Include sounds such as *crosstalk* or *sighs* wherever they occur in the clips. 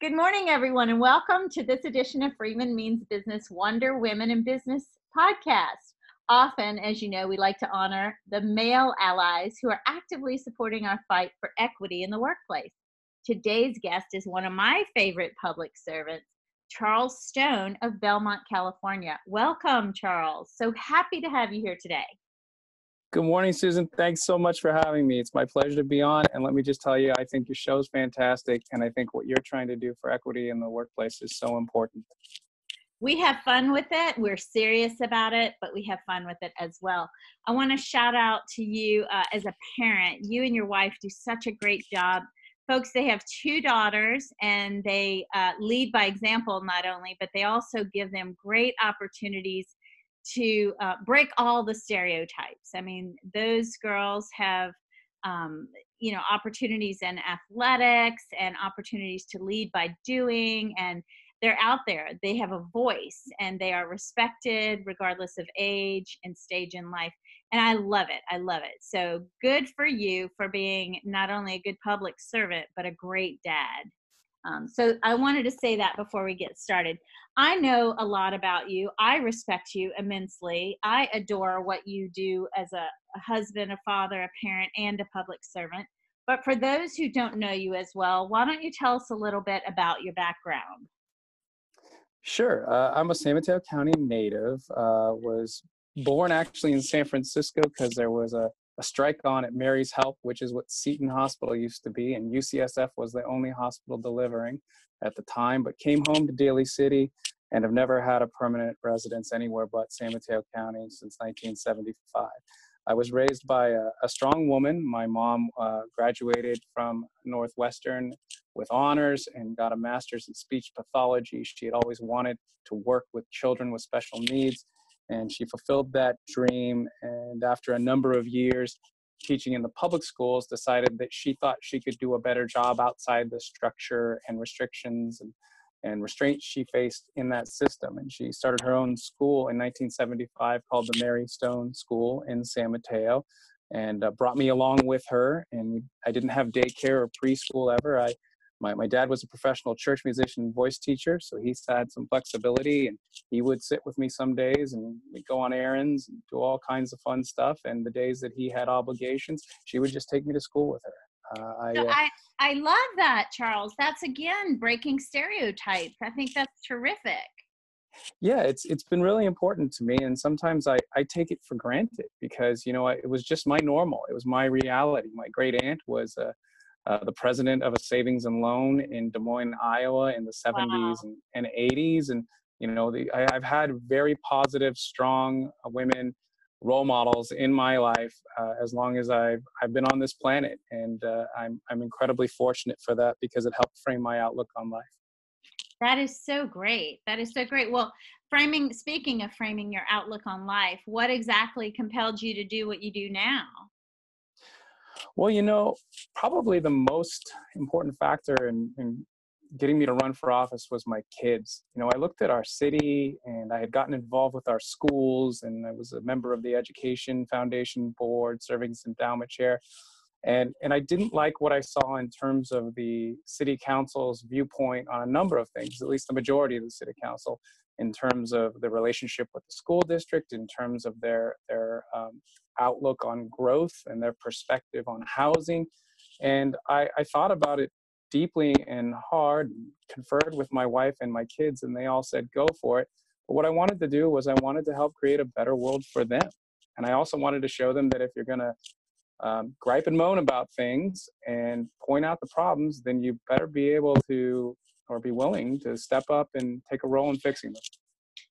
Good morning, everyone, and welcome to this edition of Freeman Means Business Wonder Women in Business podcast. Often, as you know, we like to honor the male allies who are actively supporting our fight for equity in the workplace. Today's guest is one of my favorite public servants, Charles Stone of Belmont, California. Welcome, Charles. So happy to have you here today. Good morning, Susan. Thanks so much for having me. It's my pleasure to be on. And let me just tell you, I think your show is fantastic. And I think what you're trying to do for equity in the workplace is so important. We have fun with it. We're serious about it, but we have fun with it as well. I want to shout out to you uh, as a parent. You and your wife do such a great job. Folks, they have two daughters and they uh, lead by example, not only, but they also give them great opportunities to uh, break all the stereotypes. I mean, those girls have, um, you know, opportunities in athletics and opportunities to lead by doing, and they're out there. They have a voice and they are respected regardless of age and stage in life. And I love it. I love it. So good for you for being not only a good public servant, but a great dad. Um, so I wanted to say that before we get started. I know a lot about you. I respect you immensely. I adore what you do as a, a husband, a father, a parent, and a public servant. But for those who don't know you as well, why don't you tell us a little bit about your background? Sure. Uh, I'm a San Mateo County native. Uh, was born actually in San Francisco because there was a a strike on at Mary's Help, which is what Seton Hospital used to be, and UCSF was the only hospital delivering at the time, but came home to Daly City and have never had a permanent residence anywhere but San Mateo County since 1975. I was raised by a, a strong woman. My mom uh, graduated from Northwestern with honors and got a master's in speech pathology. She had always wanted to work with children with special needs and she fulfilled that dream. And after a number of years teaching in the public schools decided that she thought she could do a better job outside the structure and restrictions and, and restraints she faced in that system. And she started her own school in 1975 called the mary stone school in san mateo and uh, brought me along with her. And i didn't have daycare or preschool ever. I my, my dad was a professional church musician and voice teacher so he's had some flexibility and he would sit with me some days and we'd go on errands and do all kinds of fun stuff. And the days that he had obligations she would just take me to school with her. Uh, I, so uh, I, I love that charles. That's again breaking stereotypes. I think that's terrific. Yeah it's it's been really important to me and sometimes i i take it for granted because you know it was just my normal. It was my reality. My great aunt was a uh, the president of a savings and loan in Des Moines, Iowa, in the 70s wow. and, and, 80s. And you know, the, I, have had very positive, strong uh, women role models in my life uh, as long as I've I've been on this planet, and uh, I'm I'm incredibly fortunate for that because it helped frame my outlook on life. That is so great. That is so great. Well, framing. Speaking of framing your outlook on life, what exactly compelled you to do what you do now? Well, you know, probably the most important factor in, in getting me to run for office was my kids. You know, I looked at our city and I had gotten involved with our schools and I was a member of the Education Foundation Board, serving as endowment chair. And, and I didn't like what I saw in terms of the city council's viewpoint on a number of things, at least the majority of the city council, in terms of the relationship with the school district, in terms of their, their um, outlook on growth and their perspective on housing. And I, I thought about it deeply and hard, and conferred with my wife and my kids, and they all said, go for it. But what I wanted to do was I wanted to help create a better world for them. And I also wanted to show them that if you're going to um, gripe and moan about things and point out the problems, then you better be able to or be willing to step up and take a role in fixing them.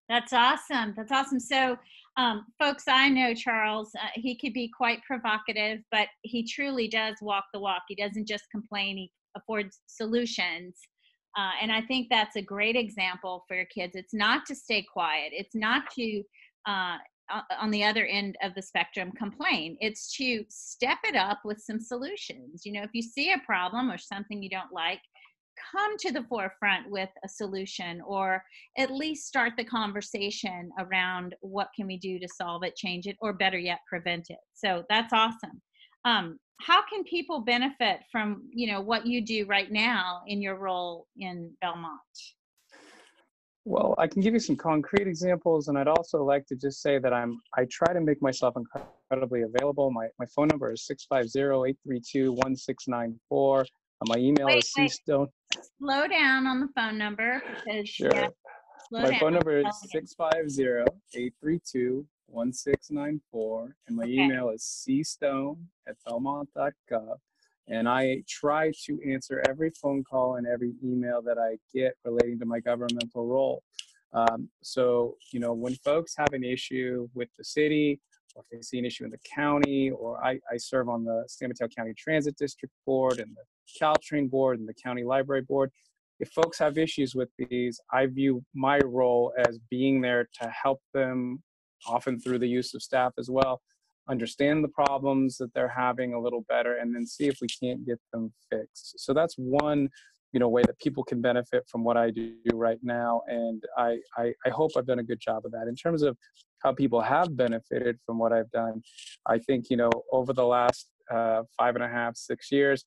That's awesome. That's awesome. So, um, folks, I know Charles. Uh, he could be quite provocative, but he truly does walk the walk. He doesn't just complain, he affords solutions. Uh, and I think that's a great example for your kids. It's not to stay quiet, it's not to, uh, on the other end of the spectrum, complain. It's to step it up with some solutions. You know, if you see a problem or something you don't like, come to the forefront with a solution or at least start the conversation around what can we do to solve it change it or better yet prevent it so that's awesome Um, how can people benefit from you know what you do right now in your role in Belmont? Well, I can give you some concrete examples, and I'd also like to just say that I'm I try to make myself incredibly available. My my phone number is 650-832-1694. Uh, my email wait, is cstone. Slow down on the phone number because sure. Yeah, my down. phone number is 650-832-1694, and my okay. email is cstone at belmont.gov and I try to answer every phone call and every email that I get relating to my governmental role. Um, so, you know, when folks have an issue with the city, or if they see an issue in the county, or I, I serve on the San Mateo County Transit District Board and the Caltrain Board and the County Library Board, if folks have issues with these, I view my role as being there to help them, often through the use of staff as well, understand the problems that they're having a little better and then see if we can't get them fixed. So that's one you know way that people can benefit from what i do right now and I, I i, hope i've done a good job of that. In terms of how people have benefited from what i've done i think you know over the last uh, five and a half six years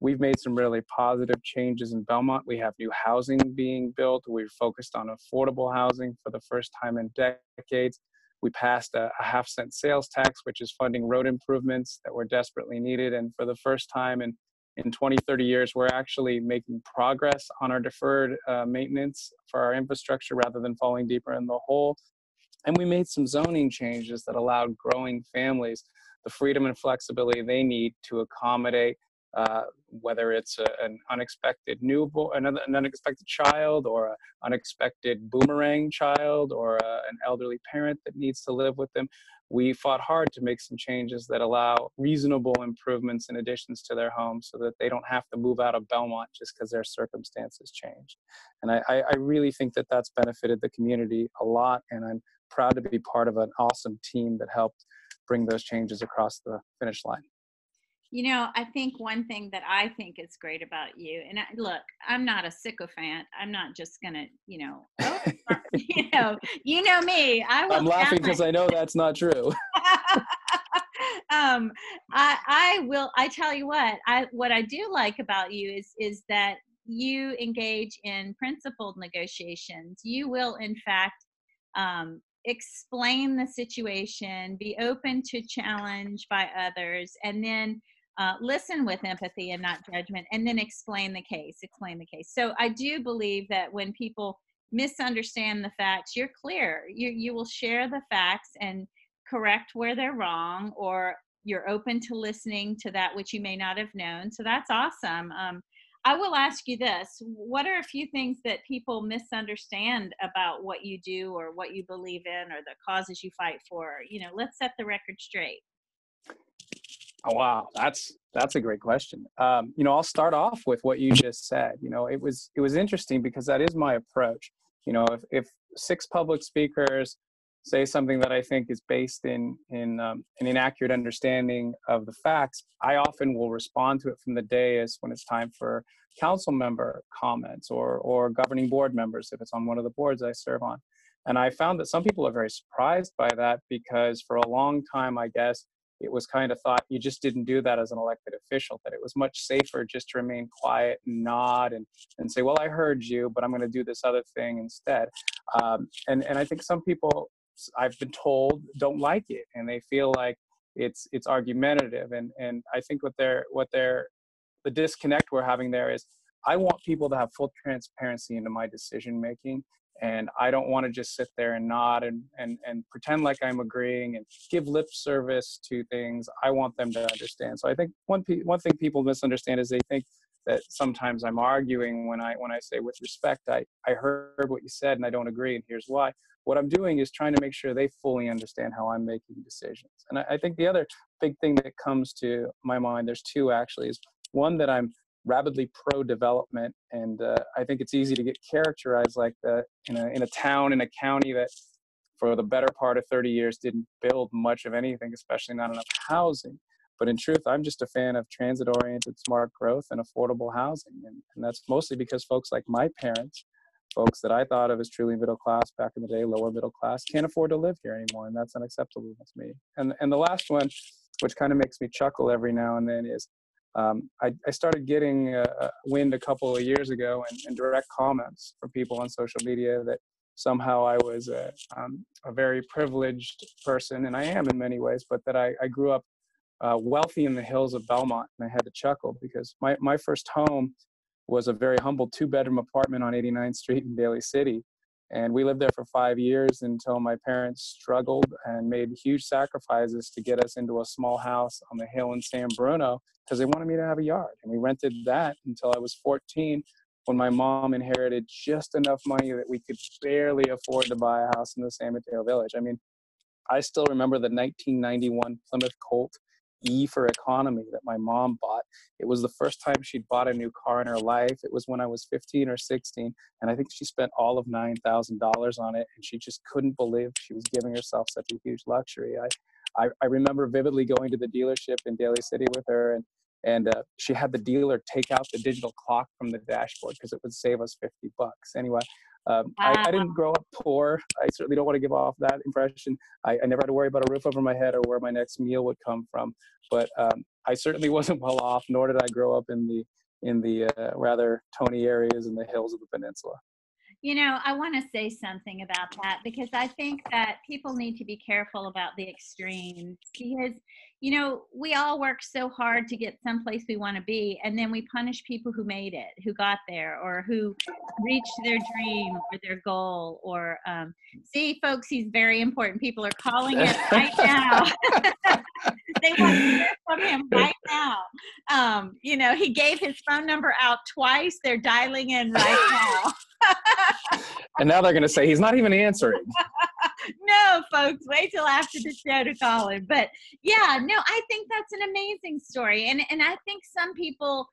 we've made some really positive changes in belmont. We have new housing being built. We're focused on affordable housing for the first time in decades. We passed a, a, half cent sales tax, which is funding road improvements that were desperately needed. And for the first time in, in 20, 30 years, we're actually making progress on our deferred uh, maintenance for our infrastructure rather than falling deeper in the hole. And we made some zoning changes that allowed growing families the freedom and flexibility they need to accommodate uh, whether it's a, an unexpected newborn, an, an unexpected child, or an unexpected boomerang child, or a, uh, an elderly parent that needs to live with them. We fought hard to make some changes that allow reasonable improvements and additions to their home so that they don't have to move out of Belmont just because their circumstances changed. And I, I really think that that's benefited the community a lot, and I'm proud to be part of an awesome team that helped bring those changes across the finish line. You know, I think one thing that I think is great about you, and I, look, I'm not a sycophant. I'm not just gonna, you know, oh, *laughs* *laughs* you know, you know me. I I'm laughing because I know that's not true. *laughs* um, I, I will. I tell you what. I what I do like about you is is that you engage in principled negotiations. You will, in fact, um, explain the situation, be open to challenge by others, and then uh, listen with empathy and not judgment, and then explain the case. Explain the case. So I do believe that when people misunderstand the facts, you're clear. You you will share the facts and correct where they're wrong, or you're open to listening to that which you may not have known. So that's awesome. Um, I will ask you this: What are a few things that people misunderstand about what you do, or what you believe in, or the causes you fight for? You know, let's set the record straight. Oh, wow, that's that's a great question. Um, you know, I'll start off with what you just said. You know, it was it was interesting because that is my approach. You know, if if six public speakers say something that I think is based in in um, an inaccurate understanding of the facts, I often will respond to it from the dais when it's time for council member comments or or governing board members if it's on one of the boards I serve on. And I found that some people are very surprised by that because for a long time, I guess, it was kind of thought you just didn't do that as an elected official, that it was much safer just to remain quiet and nod and, and say, well, I heard you, but I'm going to do this other thing instead. Um, and, and I think some people, I've been told, don't like it and they feel like it's, it's argumentative. And, and I think what they're, what they're, the disconnect we're having there is I want people to have full transparency into my decision making and I don't want to just sit there and nod and, and, and pretend like I'm agreeing and give lip service to things. I want them to understand. So I think one, one thing people misunderstand is they think that sometimes I'm arguing when I, when I say with respect, I, I heard what you said and I don't agree and here's why. What I'm doing is trying to make sure they fully understand how I'm making decisions. And I, I think the other big thing that comes to my mind, there's two actually, is one that I'm rapidly pro development and uh, i think it's easy to get characterized like that in a, in a town in a county that for the better part of 30 years didn't build much of anything especially not enough housing. But in truth i'm just a fan of transit oriented smart growth and affordable housing and, and that's mostly because folks like my parents folks that i thought of as truly middle class back in the day lower middle class can't afford to live here anymore and that's unacceptable to me. And and the last one which kind of makes me chuckle every now and then, is um, I, I, started getting uh, wind a couple of years ago and, and, direct comments from people on social media that somehow I was a, um, a, very privileged person, and I am in many ways, but that I, I grew up uh, wealthy in the hills of Belmont. And I had to chuckle because my, my first home was a very humble two bedroom apartment on 89th Street in Daly City. And we lived there for five years until my parents struggled and made huge sacrifices to get us into a small house on the hill in San Bruno because they wanted me to have a yard. And we rented that until I was 14 when my mom inherited just enough money that we could barely afford to buy a house in the San Mateo Village. I mean, I still remember the 1991 Plymouth Colt E for economy that my mom bought. It was the first time she'd bought a new car in her life. It was when I was 15 or 16, and I think she spent all of $9,000 on it, and she just couldn't believe she was giving herself such a huge luxury. I, I, I remember vividly going to the dealership in Daly City with her, and and uh, she had the dealer take out the digital clock from the dashboard because it would save us 50 bucks. Anyway, um, I, I, didn't grow up poor. I certainly don't want to give off that impression. I, I, never had to worry about a roof over my head or where my next meal would come from. But um, I certainly *laughs* wasn't well off, nor did I grow up in the in the uh, rather Tony areas in the hills of the peninsula. You know, I want to say something about that because I think that people need to be careful about the extremes because, you know, we all work so hard to get someplace we want to be, and then we punish people who made it, who got there, or who reached their dream or their goal. Or, um, see, folks, he's very important. People are calling it right *laughs* now. *laughs* they want to hear from him right now. Um, you know, he gave his phone number out twice. They're dialing in right now. *laughs* and now they're going to say he's not even answering. *laughs* no, folks, wait till after the show to call him. But yeah, no, I think that's an amazing story, and and I think some people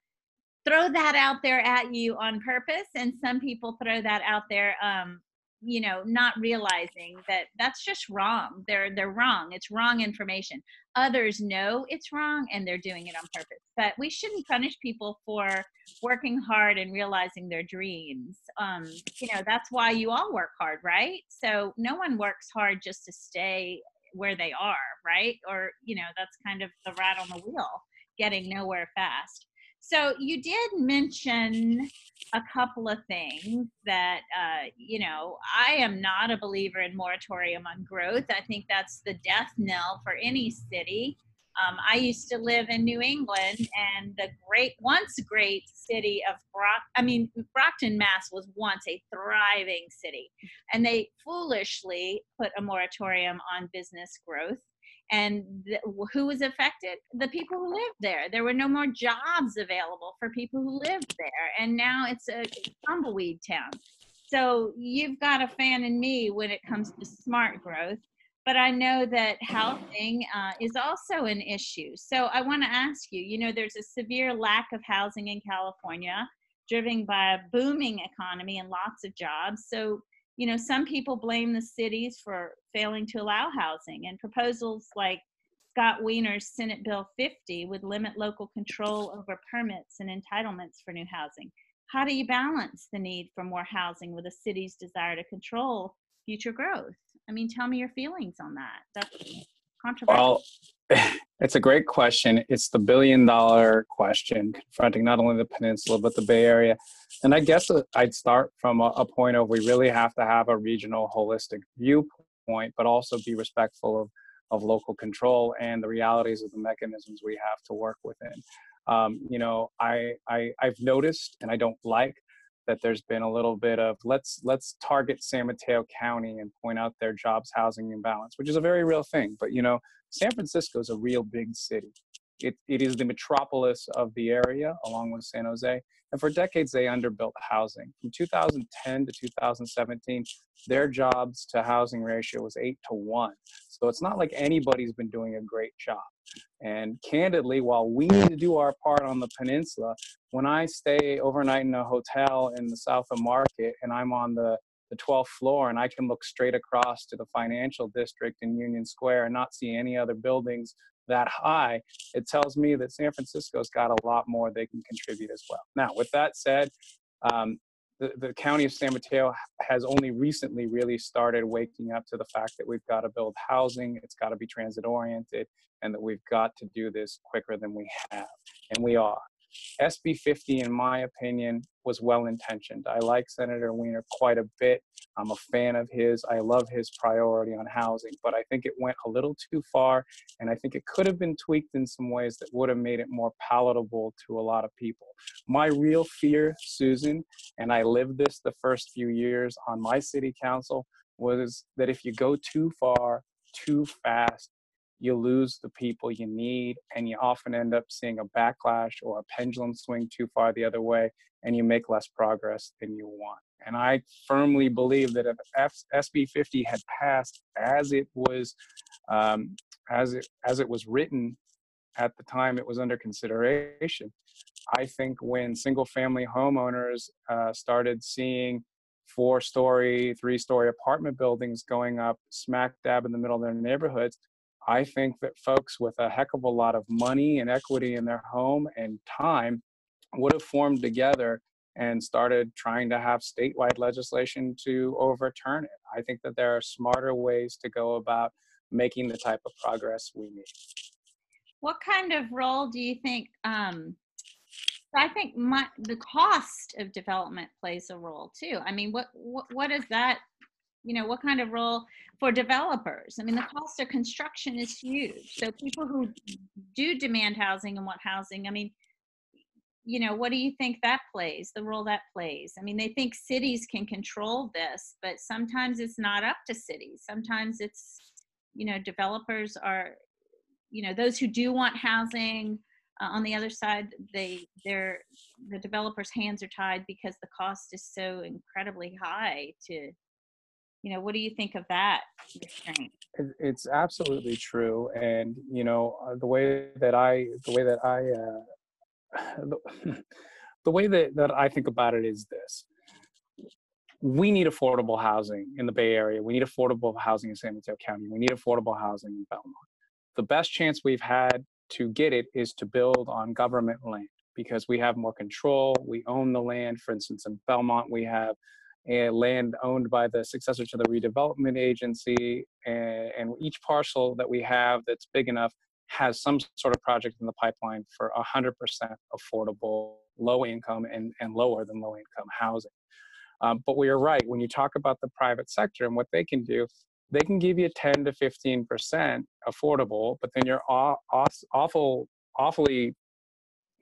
throw that out there at you on purpose, and some people throw that out there um, you know not realizing that that's just wrong they're they're wrong it's wrong information others know it's wrong and they're doing it on purpose. But we shouldn't punish people for working hard and realizing their dreams. Um you know that's why you all work hard right? So no one works hard just to stay where they are right? Or you know that's kind of the rat on the wheel getting nowhere fast so you did mention a couple of things that uh, you know I am not a believer in moratorium on growth. I think that's the death knell for any city. Um, I used to live in New England, and the great, once great city of Brock, I mean, Brockton, Mass was once a thriving city. And they foolishly put a moratorium on business growth and th- who was affected? The people who lived there. There were no more jobs available for people who lived there and now it's a tumbleweed town. So you've got a fan in me when it comes to smart growth but i know that housing uh, is also an issue. So i want to ask you you know there's a severe lack of housing in california driven by a booming economy and lots of jobs. So you know, some people blame the cities for failing to allow housing, and proposals like Scott Wiener's Senate Bill 50 would limit local control over permits and entitlements for new housing. How do you balance the need for more housing with a city's desire to control future growth? I mean, tell me your feelings on that. That's controversial. Well, *laughs* it's a great question. It's the billion dollar question confronting not only the peninsula, but the Bay Area. And I guess I'd start from a, a point of we really have to have a regional holistic viewpoint, but also be respectful of, of local control and the realities of the mechanisms we have to work within. Um, you know, I, I, I've noticed, and I don't like that there's been a little bit of let's let's target San Mateo County and point out their jobs housing imbalance, which is a very real thing. But you know, San Francisco is a real big city. It, it is the metropolis of the area, along with San Jose. And for decades, they underbuilt housing. From 2010 to 2017, their jobs to housing ratio was eight to one. So it's not like anybody's been doing a great job. And candidly, while we need to do our part on the peninsula, when I stay overnight in a hotel in the South of Market and I'm on the the 12th floor and I can look straight across to the financial district in Union Square and not see any other buildings that high, it tells me that San Francisco's got a lot more they can contribute as well. Now, with that said, um, the, the county of San Mateo has only recently really started waking up to the fact that we've got to build housing, it's got to be transit oriented, and that we've got to do this quicker than we have. And we are. SB 50, in my opinion, was well intentioned. I like Senator Wiener quite a bit. I'm a fan of his. I love his priority on housing, but I think it went a little too far, and I think it could have been tweaked in some ways that would have made it more palatable to a lot of people. My real fear, Susan, and I lived this the first few years on my city council, was that if you go too far, too fast, you lose the people you need, and you often end up seeing a backlash or a pendulum swing too far the other way, and you make less progress than you want. And I firmly believe that if F- SB 50 had passed as it was, um, as it as it was written at the time it was under consideration, I think when single-family homeowners uh, started seeing four-story, three-story apartment buildings going up smack dab in the middle of their neighborhoods, I think that folks with a heck of a lot of money and equity in their home and time would have formed together and started trying to have statewide legislation to overturn it. I think that there are smarter ways to go about making the type of progress we need. What kind of role do you think? Um, I think my, the cost of development plays a role too. I mean, what what what is that you know what kind of role for developers? I mean the cost of construction is huge. So people who do demand housing and want housing i mean you know what do you think that plays the role that plays? I mean they think cities can control this but sometimes it's not up to cities. Sometimes it's you know developers are you know those who do want housing uh, on the other side they they're the developers hands are tied because the cost is so incredibly high to you know what do you think of that restraint? It's absolutely true and you know uh, the way that i the way that i uh, *sighs* the, *laughs* the way that, that i think about it is this. We need affordable housing in the bay area. We need affordable housing in san mateo county. We need affordable housing in belmont. The best chance we've had to get it is to build on government land because we have more control. We own the land. For instance in belmont we have and land owned by the successor to the redevelopment agency. And, and, each parcel that we have that's big enough has some sort of project in the pipeline for 100% affordable, low income, and, and lower than low income housing. Um, but we are right. When you talk about the private sector and what they can do, they can give you 10 to 15% affordable, but then you're aw- awful, awfully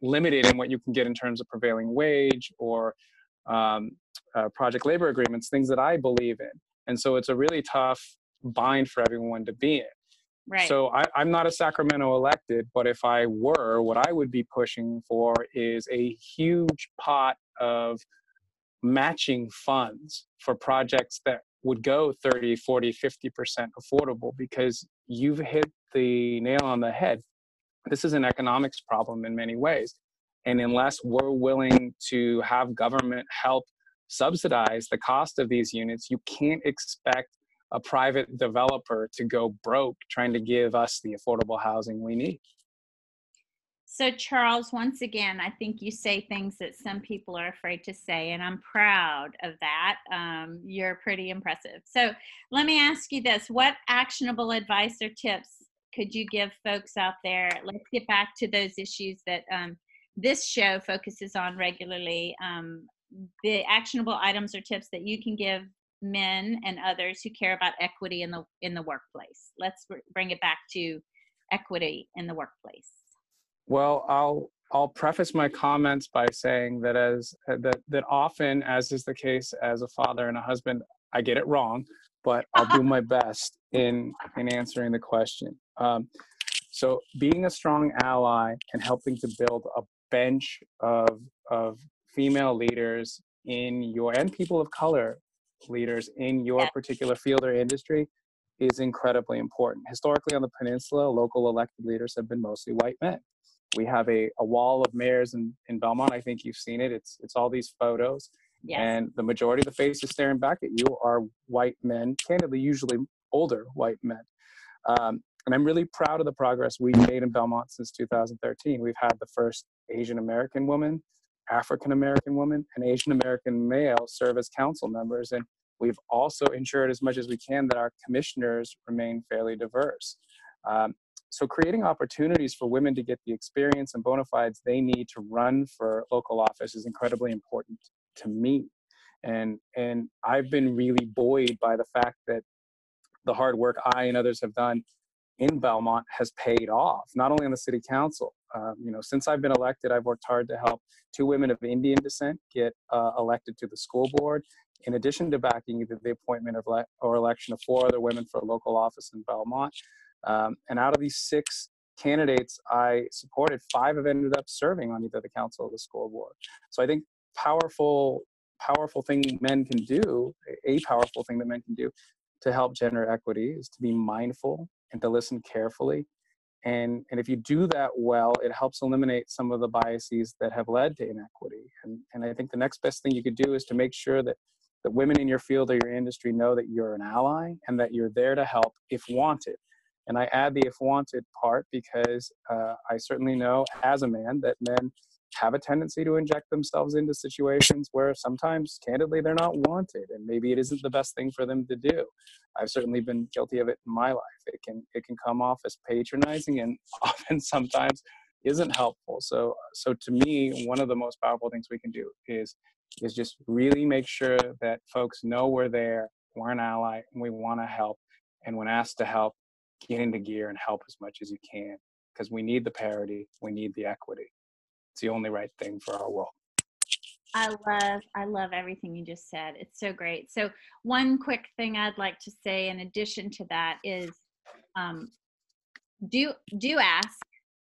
limited in what you can get in terms of prevailing wage or um, uh, project labor agreements, things that I believe in. And so it's a really tough bind for everyone to be in. Right. So I, I'm not a Sacramento elected, but if I were, what I would be pushing for is a huge pot of matching funds for projects that would go 30, 40, 50% affordable because you've hit the nail on the head. This is an economics problem in many ways. And unless we're willing to have government help subsidize the cost of these units, you can't expect a private developer to go broke trying to give us the affordable housing we need. So, Charles, once again, I think you say things that some people are afraid to say, and I'm proud of that. Um, you're pretty impressive. So, let me ask you this What actionable advice or tips could you give folks out there? Let's get back to those issues that um, this show focuses on regularly um, the actionable items or tips that you can give men and others who care about equity in the in the workplace. Let's bring it back to equity in the workplace. Well i'll i'll preface my comments by saying that as that that often as is the case as a father and a husband i get it wrong but i'll do my *laughs* best in in answering the question. Um, so being a strong ally and helping to build a bench of, of female leaders in your and people of color leaders in your particular field or industry is incredibly important. Historically, on the peninsula, local elected leaders have been mostly white men. We have a, a wall of mayors in, in Belmont. I think you've seen it. It's it's all these photos, yes. and the majority of the faces staring back at you are white men. Candidly, usually older white men. Um, and I'm really proud of the progress we've made in Belmont since 2013. We've had the first Asian American woman African American woman, and Asian American male serve as council members. And we've also ensured as much as we can that our commissioners remain fairly diverse. Um, so creating opportunities for women to get the experience and bona fides they need to run for local office is incredibly important to me. And, and I've been really buoyed by the fact that the hard work I and others have done in Belmont has paid off, not only on the city council. Um, you know, since I've been elected, I've worked hard to help two women of Indian descent get uh, elected to the school board, in addition to backing the, the appointment of le- or election of four other women for a local office in Belmont. Um, and out of these six candidates I supported, five have ended up serving on either the council or the school board. So I think powerful, powerful thing men can do, a powerful thing that men can do to help gender equity is to be mindful and to listen carefully. And, and if you do that well, it helps eliminate some of the biases that have led to inequity. And, and I think the next best thing you could do is to make sure that the women in your field or your industry know that you're an ally and that you're there to help if wanted. And I add the if wanted part because uh, I certainly know as a man that men have a tendency to inject themselves into situations where sometimes, candidly, they're not wanted, and maybe it isn't the best thing for them to do. I've certainly been guilty of it in my life. It can it can come off as patronizing, and *laughs* often sometimes isn't helpful. So so to me, one of the most powerful things we can do is is just really make sure that folks know we're there, we're an ally, and we want to help. And when asked to help, get into gear and help as much as you can because we need the parity, we need the equity. It's the only right thing for our world. I love I love everything you just said. It's so great. So one quick thing I'd like to say in addition to that is um, do do ask,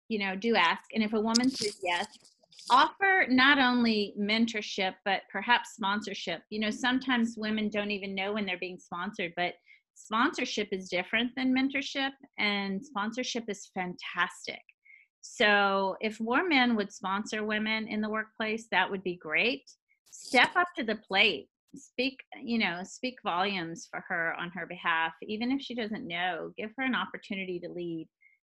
you know, do ask. And if a woman says yes, offer not only mentorship but perhaps sponsorship. You know, sometimes women don't even know when they're being sponsored, but sponsorship is different than mentorship and sponsorship is fantastic so if more men would sponsor women in the workplace, that would be great. Step up to the plate. Speak, you know, speak volumes for her on her behalf, even if she doesn't know. Give her an opportunity to lead.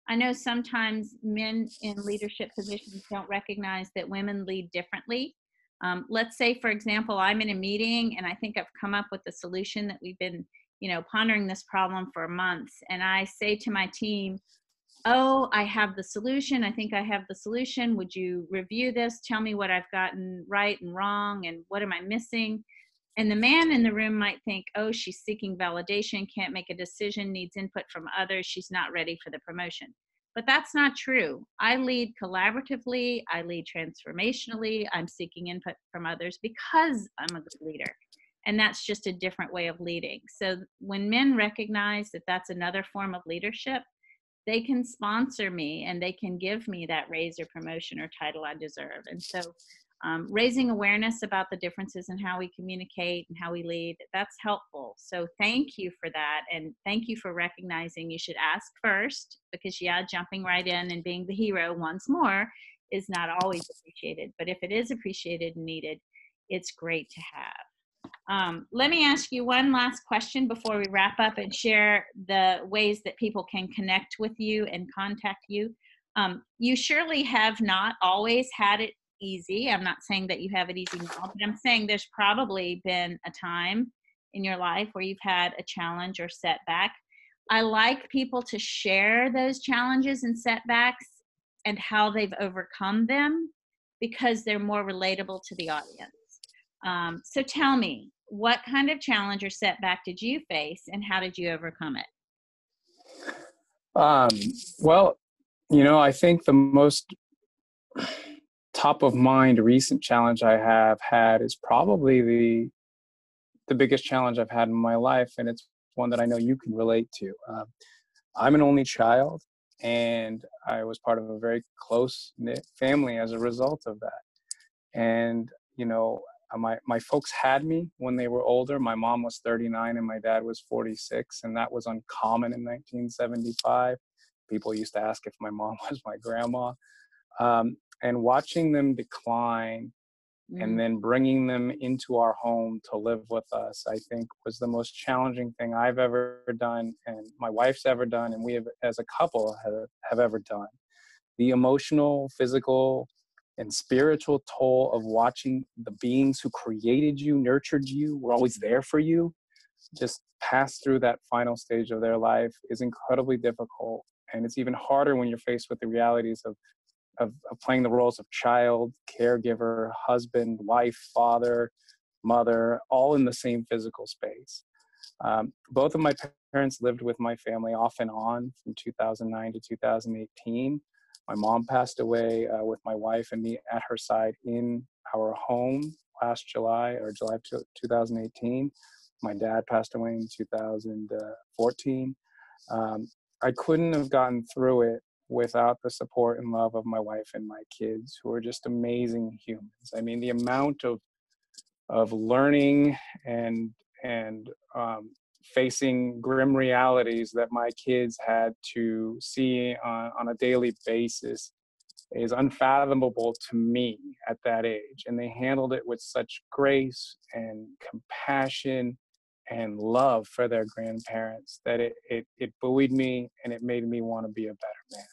I know sometimes men in leadership positions don't recognize that women lead differently. Um, let's say, for example, I'm in a meeting and I think I've come up with a solution that we've been, you know, pondering this problem for months. And I say to my team, oh, I have the solution. I think I have the solution. Would you review this? Tell me what I've gotten right and wrong and what am I missing? And the man in the room might think, oh, she's seeking validation, can't make a decision, needs input from others, she's not ready for the promotion. But that's not true. I lead collaboratively, I lead transformationally, I'm seeking input from others because I'm a good leader. And that's just a different way of leading. So when men recognize that that's another form of leadership, they can sponsor me and they can give me that raise or promotion or title I deserve. And so, um, raising awareness about the differences in how we communicate and how we lead, that's helpful. So, thank you for that. And thank you for recognizing you should ask first because, yeah, jumping right in and being the hero once more is not always appreciated. But if it is appreciated and needed, it's great to have. Um, let me ask you one last question before we wrap up and share the ways that people can connect with you and contact you. Um, you surely have not always had it easy. I'm not saying that you have it easy now, but I'm saying there's probably been a time in your life where you've had a challenge or setback. I like people to share those challenges and setbacks and how they've overcome them because they're more relatable to the audience. Um, so tell me, what kind of challenge or setback did you face and how did you overcome it? Um, well, you know, I think the most top of mind recent challenge I have had is probably the the biggest challenge I've had in my life, and it's one that I know you can relate to. Um, I'm an only child, and I was part of a very close knit family as a result of that. And you know, my my folks had me when they were older. My mom was 39 and my dad was 46, and that was uncommon in 1975. People used to ask if my mom *laughs* was my grandma. Um, and watching them decline mm. and then bringing them into our home to live with us, I think was the most challenging thing I've ever done, and my wife's ever done, and we have, as a couple, have, have ever done. The emotional, physical, and spiritual toll of watching the beings who created you, nurtured you, were always there for you, just pass through that final stage of their life is incredibly difficult. And it's even harder when you're faced with the realities of, of, of playing the roles of child, caregiver, husband, wife, father, mother, all in the same physical space. Um, both of my parents lived with my family off and on from 2009 to 2018. My mom passed away uh, with my wife and me at her side in our home last July or July 2018. My dad passed away in 2014. Um, I couldn't have gotten through it without the support and love of my wife and my kids, who are just amazing humans. I mean, the amount of of learning and and um, facing grim realities that my kids had to see on, on a daily basis is unfathomable to me at that age. And they handled it with such grace and compassion and love for their grandparents that it, it, it buoyed me and it made me want to be a better man.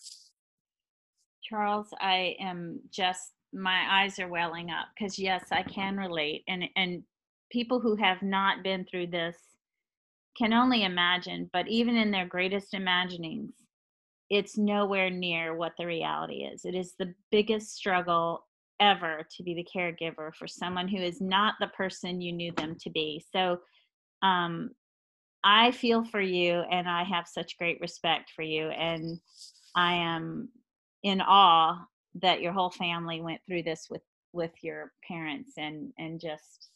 Charles, I am just, my eyes are welling up because yes, I can relate. And, and people who have not been through this can only imagine, but even in their greatest imaginings, it's nowhere near what the reality is. It is the biggest struggle ever to be the caregiver for someone who is not the person you knew them to be. So, um, I feel for you and I have such great respect for you. And I am in awe that your whole family went through this with, with your parents and, and just,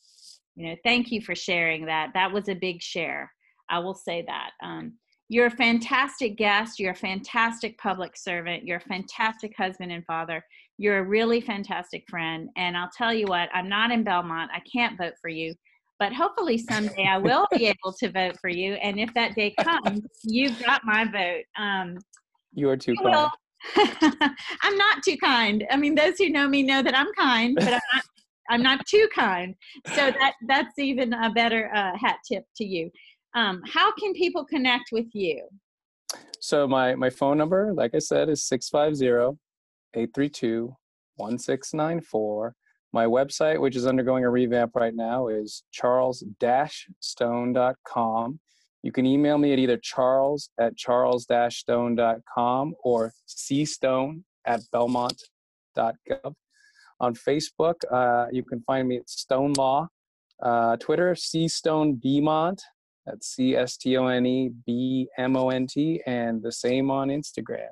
you know, thank you for sharing that. That was a big share. I will say that. Um, you're a fantastic guest. You're a fantastic public servant. You're a fantastic husband and father. You're a really fantastic friend. And I'll tell you what, I'm not in Belmont. I can't vote for you. But hopefully someday I will be able to vote for you. And if that day comes, you've got my vote. Um, you are too kind. *laughs* I'm not too kind. I mean, those who know me know that I'm kind, but I'm not, I'm not too kind. So that that's even a better uh, hat tip to you. Um, how can people connect with you? So my, my phone number, like I said, is 650-832-1694. My website, which is undergoing a revamp right now, is charles-stone.com. You can email me at either charles at charles-stone.com or cstone at belmont.gov. On Facebook, uh, you can find me at Stone Law. Uh, Twitter, cstone. That's C S T O N E B M O N T, and the same on Instagram.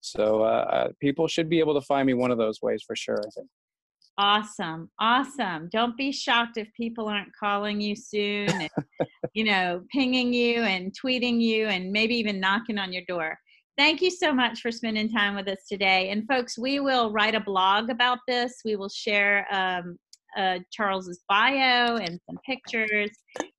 So uh, uh, people should be able to find me one of those ways for sure. I think. Awesome, awesome. Don't be shocked if people aren't calling you soon, and, *laughs* you know, pinging you and tweeting you, and maybe even knocking on your door. Thank you so much for spending time with us today. And folks, we will write a blog about this. We will share um, uh, Charles's bio and some pictures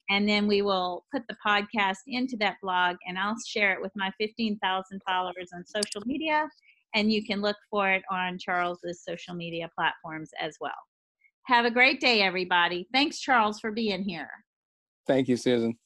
and then we will put the podcast into that blog and I'll share it with my 15,000 followers on social media and you can look for it on Charles's social media platforms as well. Have a great day everybody. Thanks Charles for being here. Thank you Susan.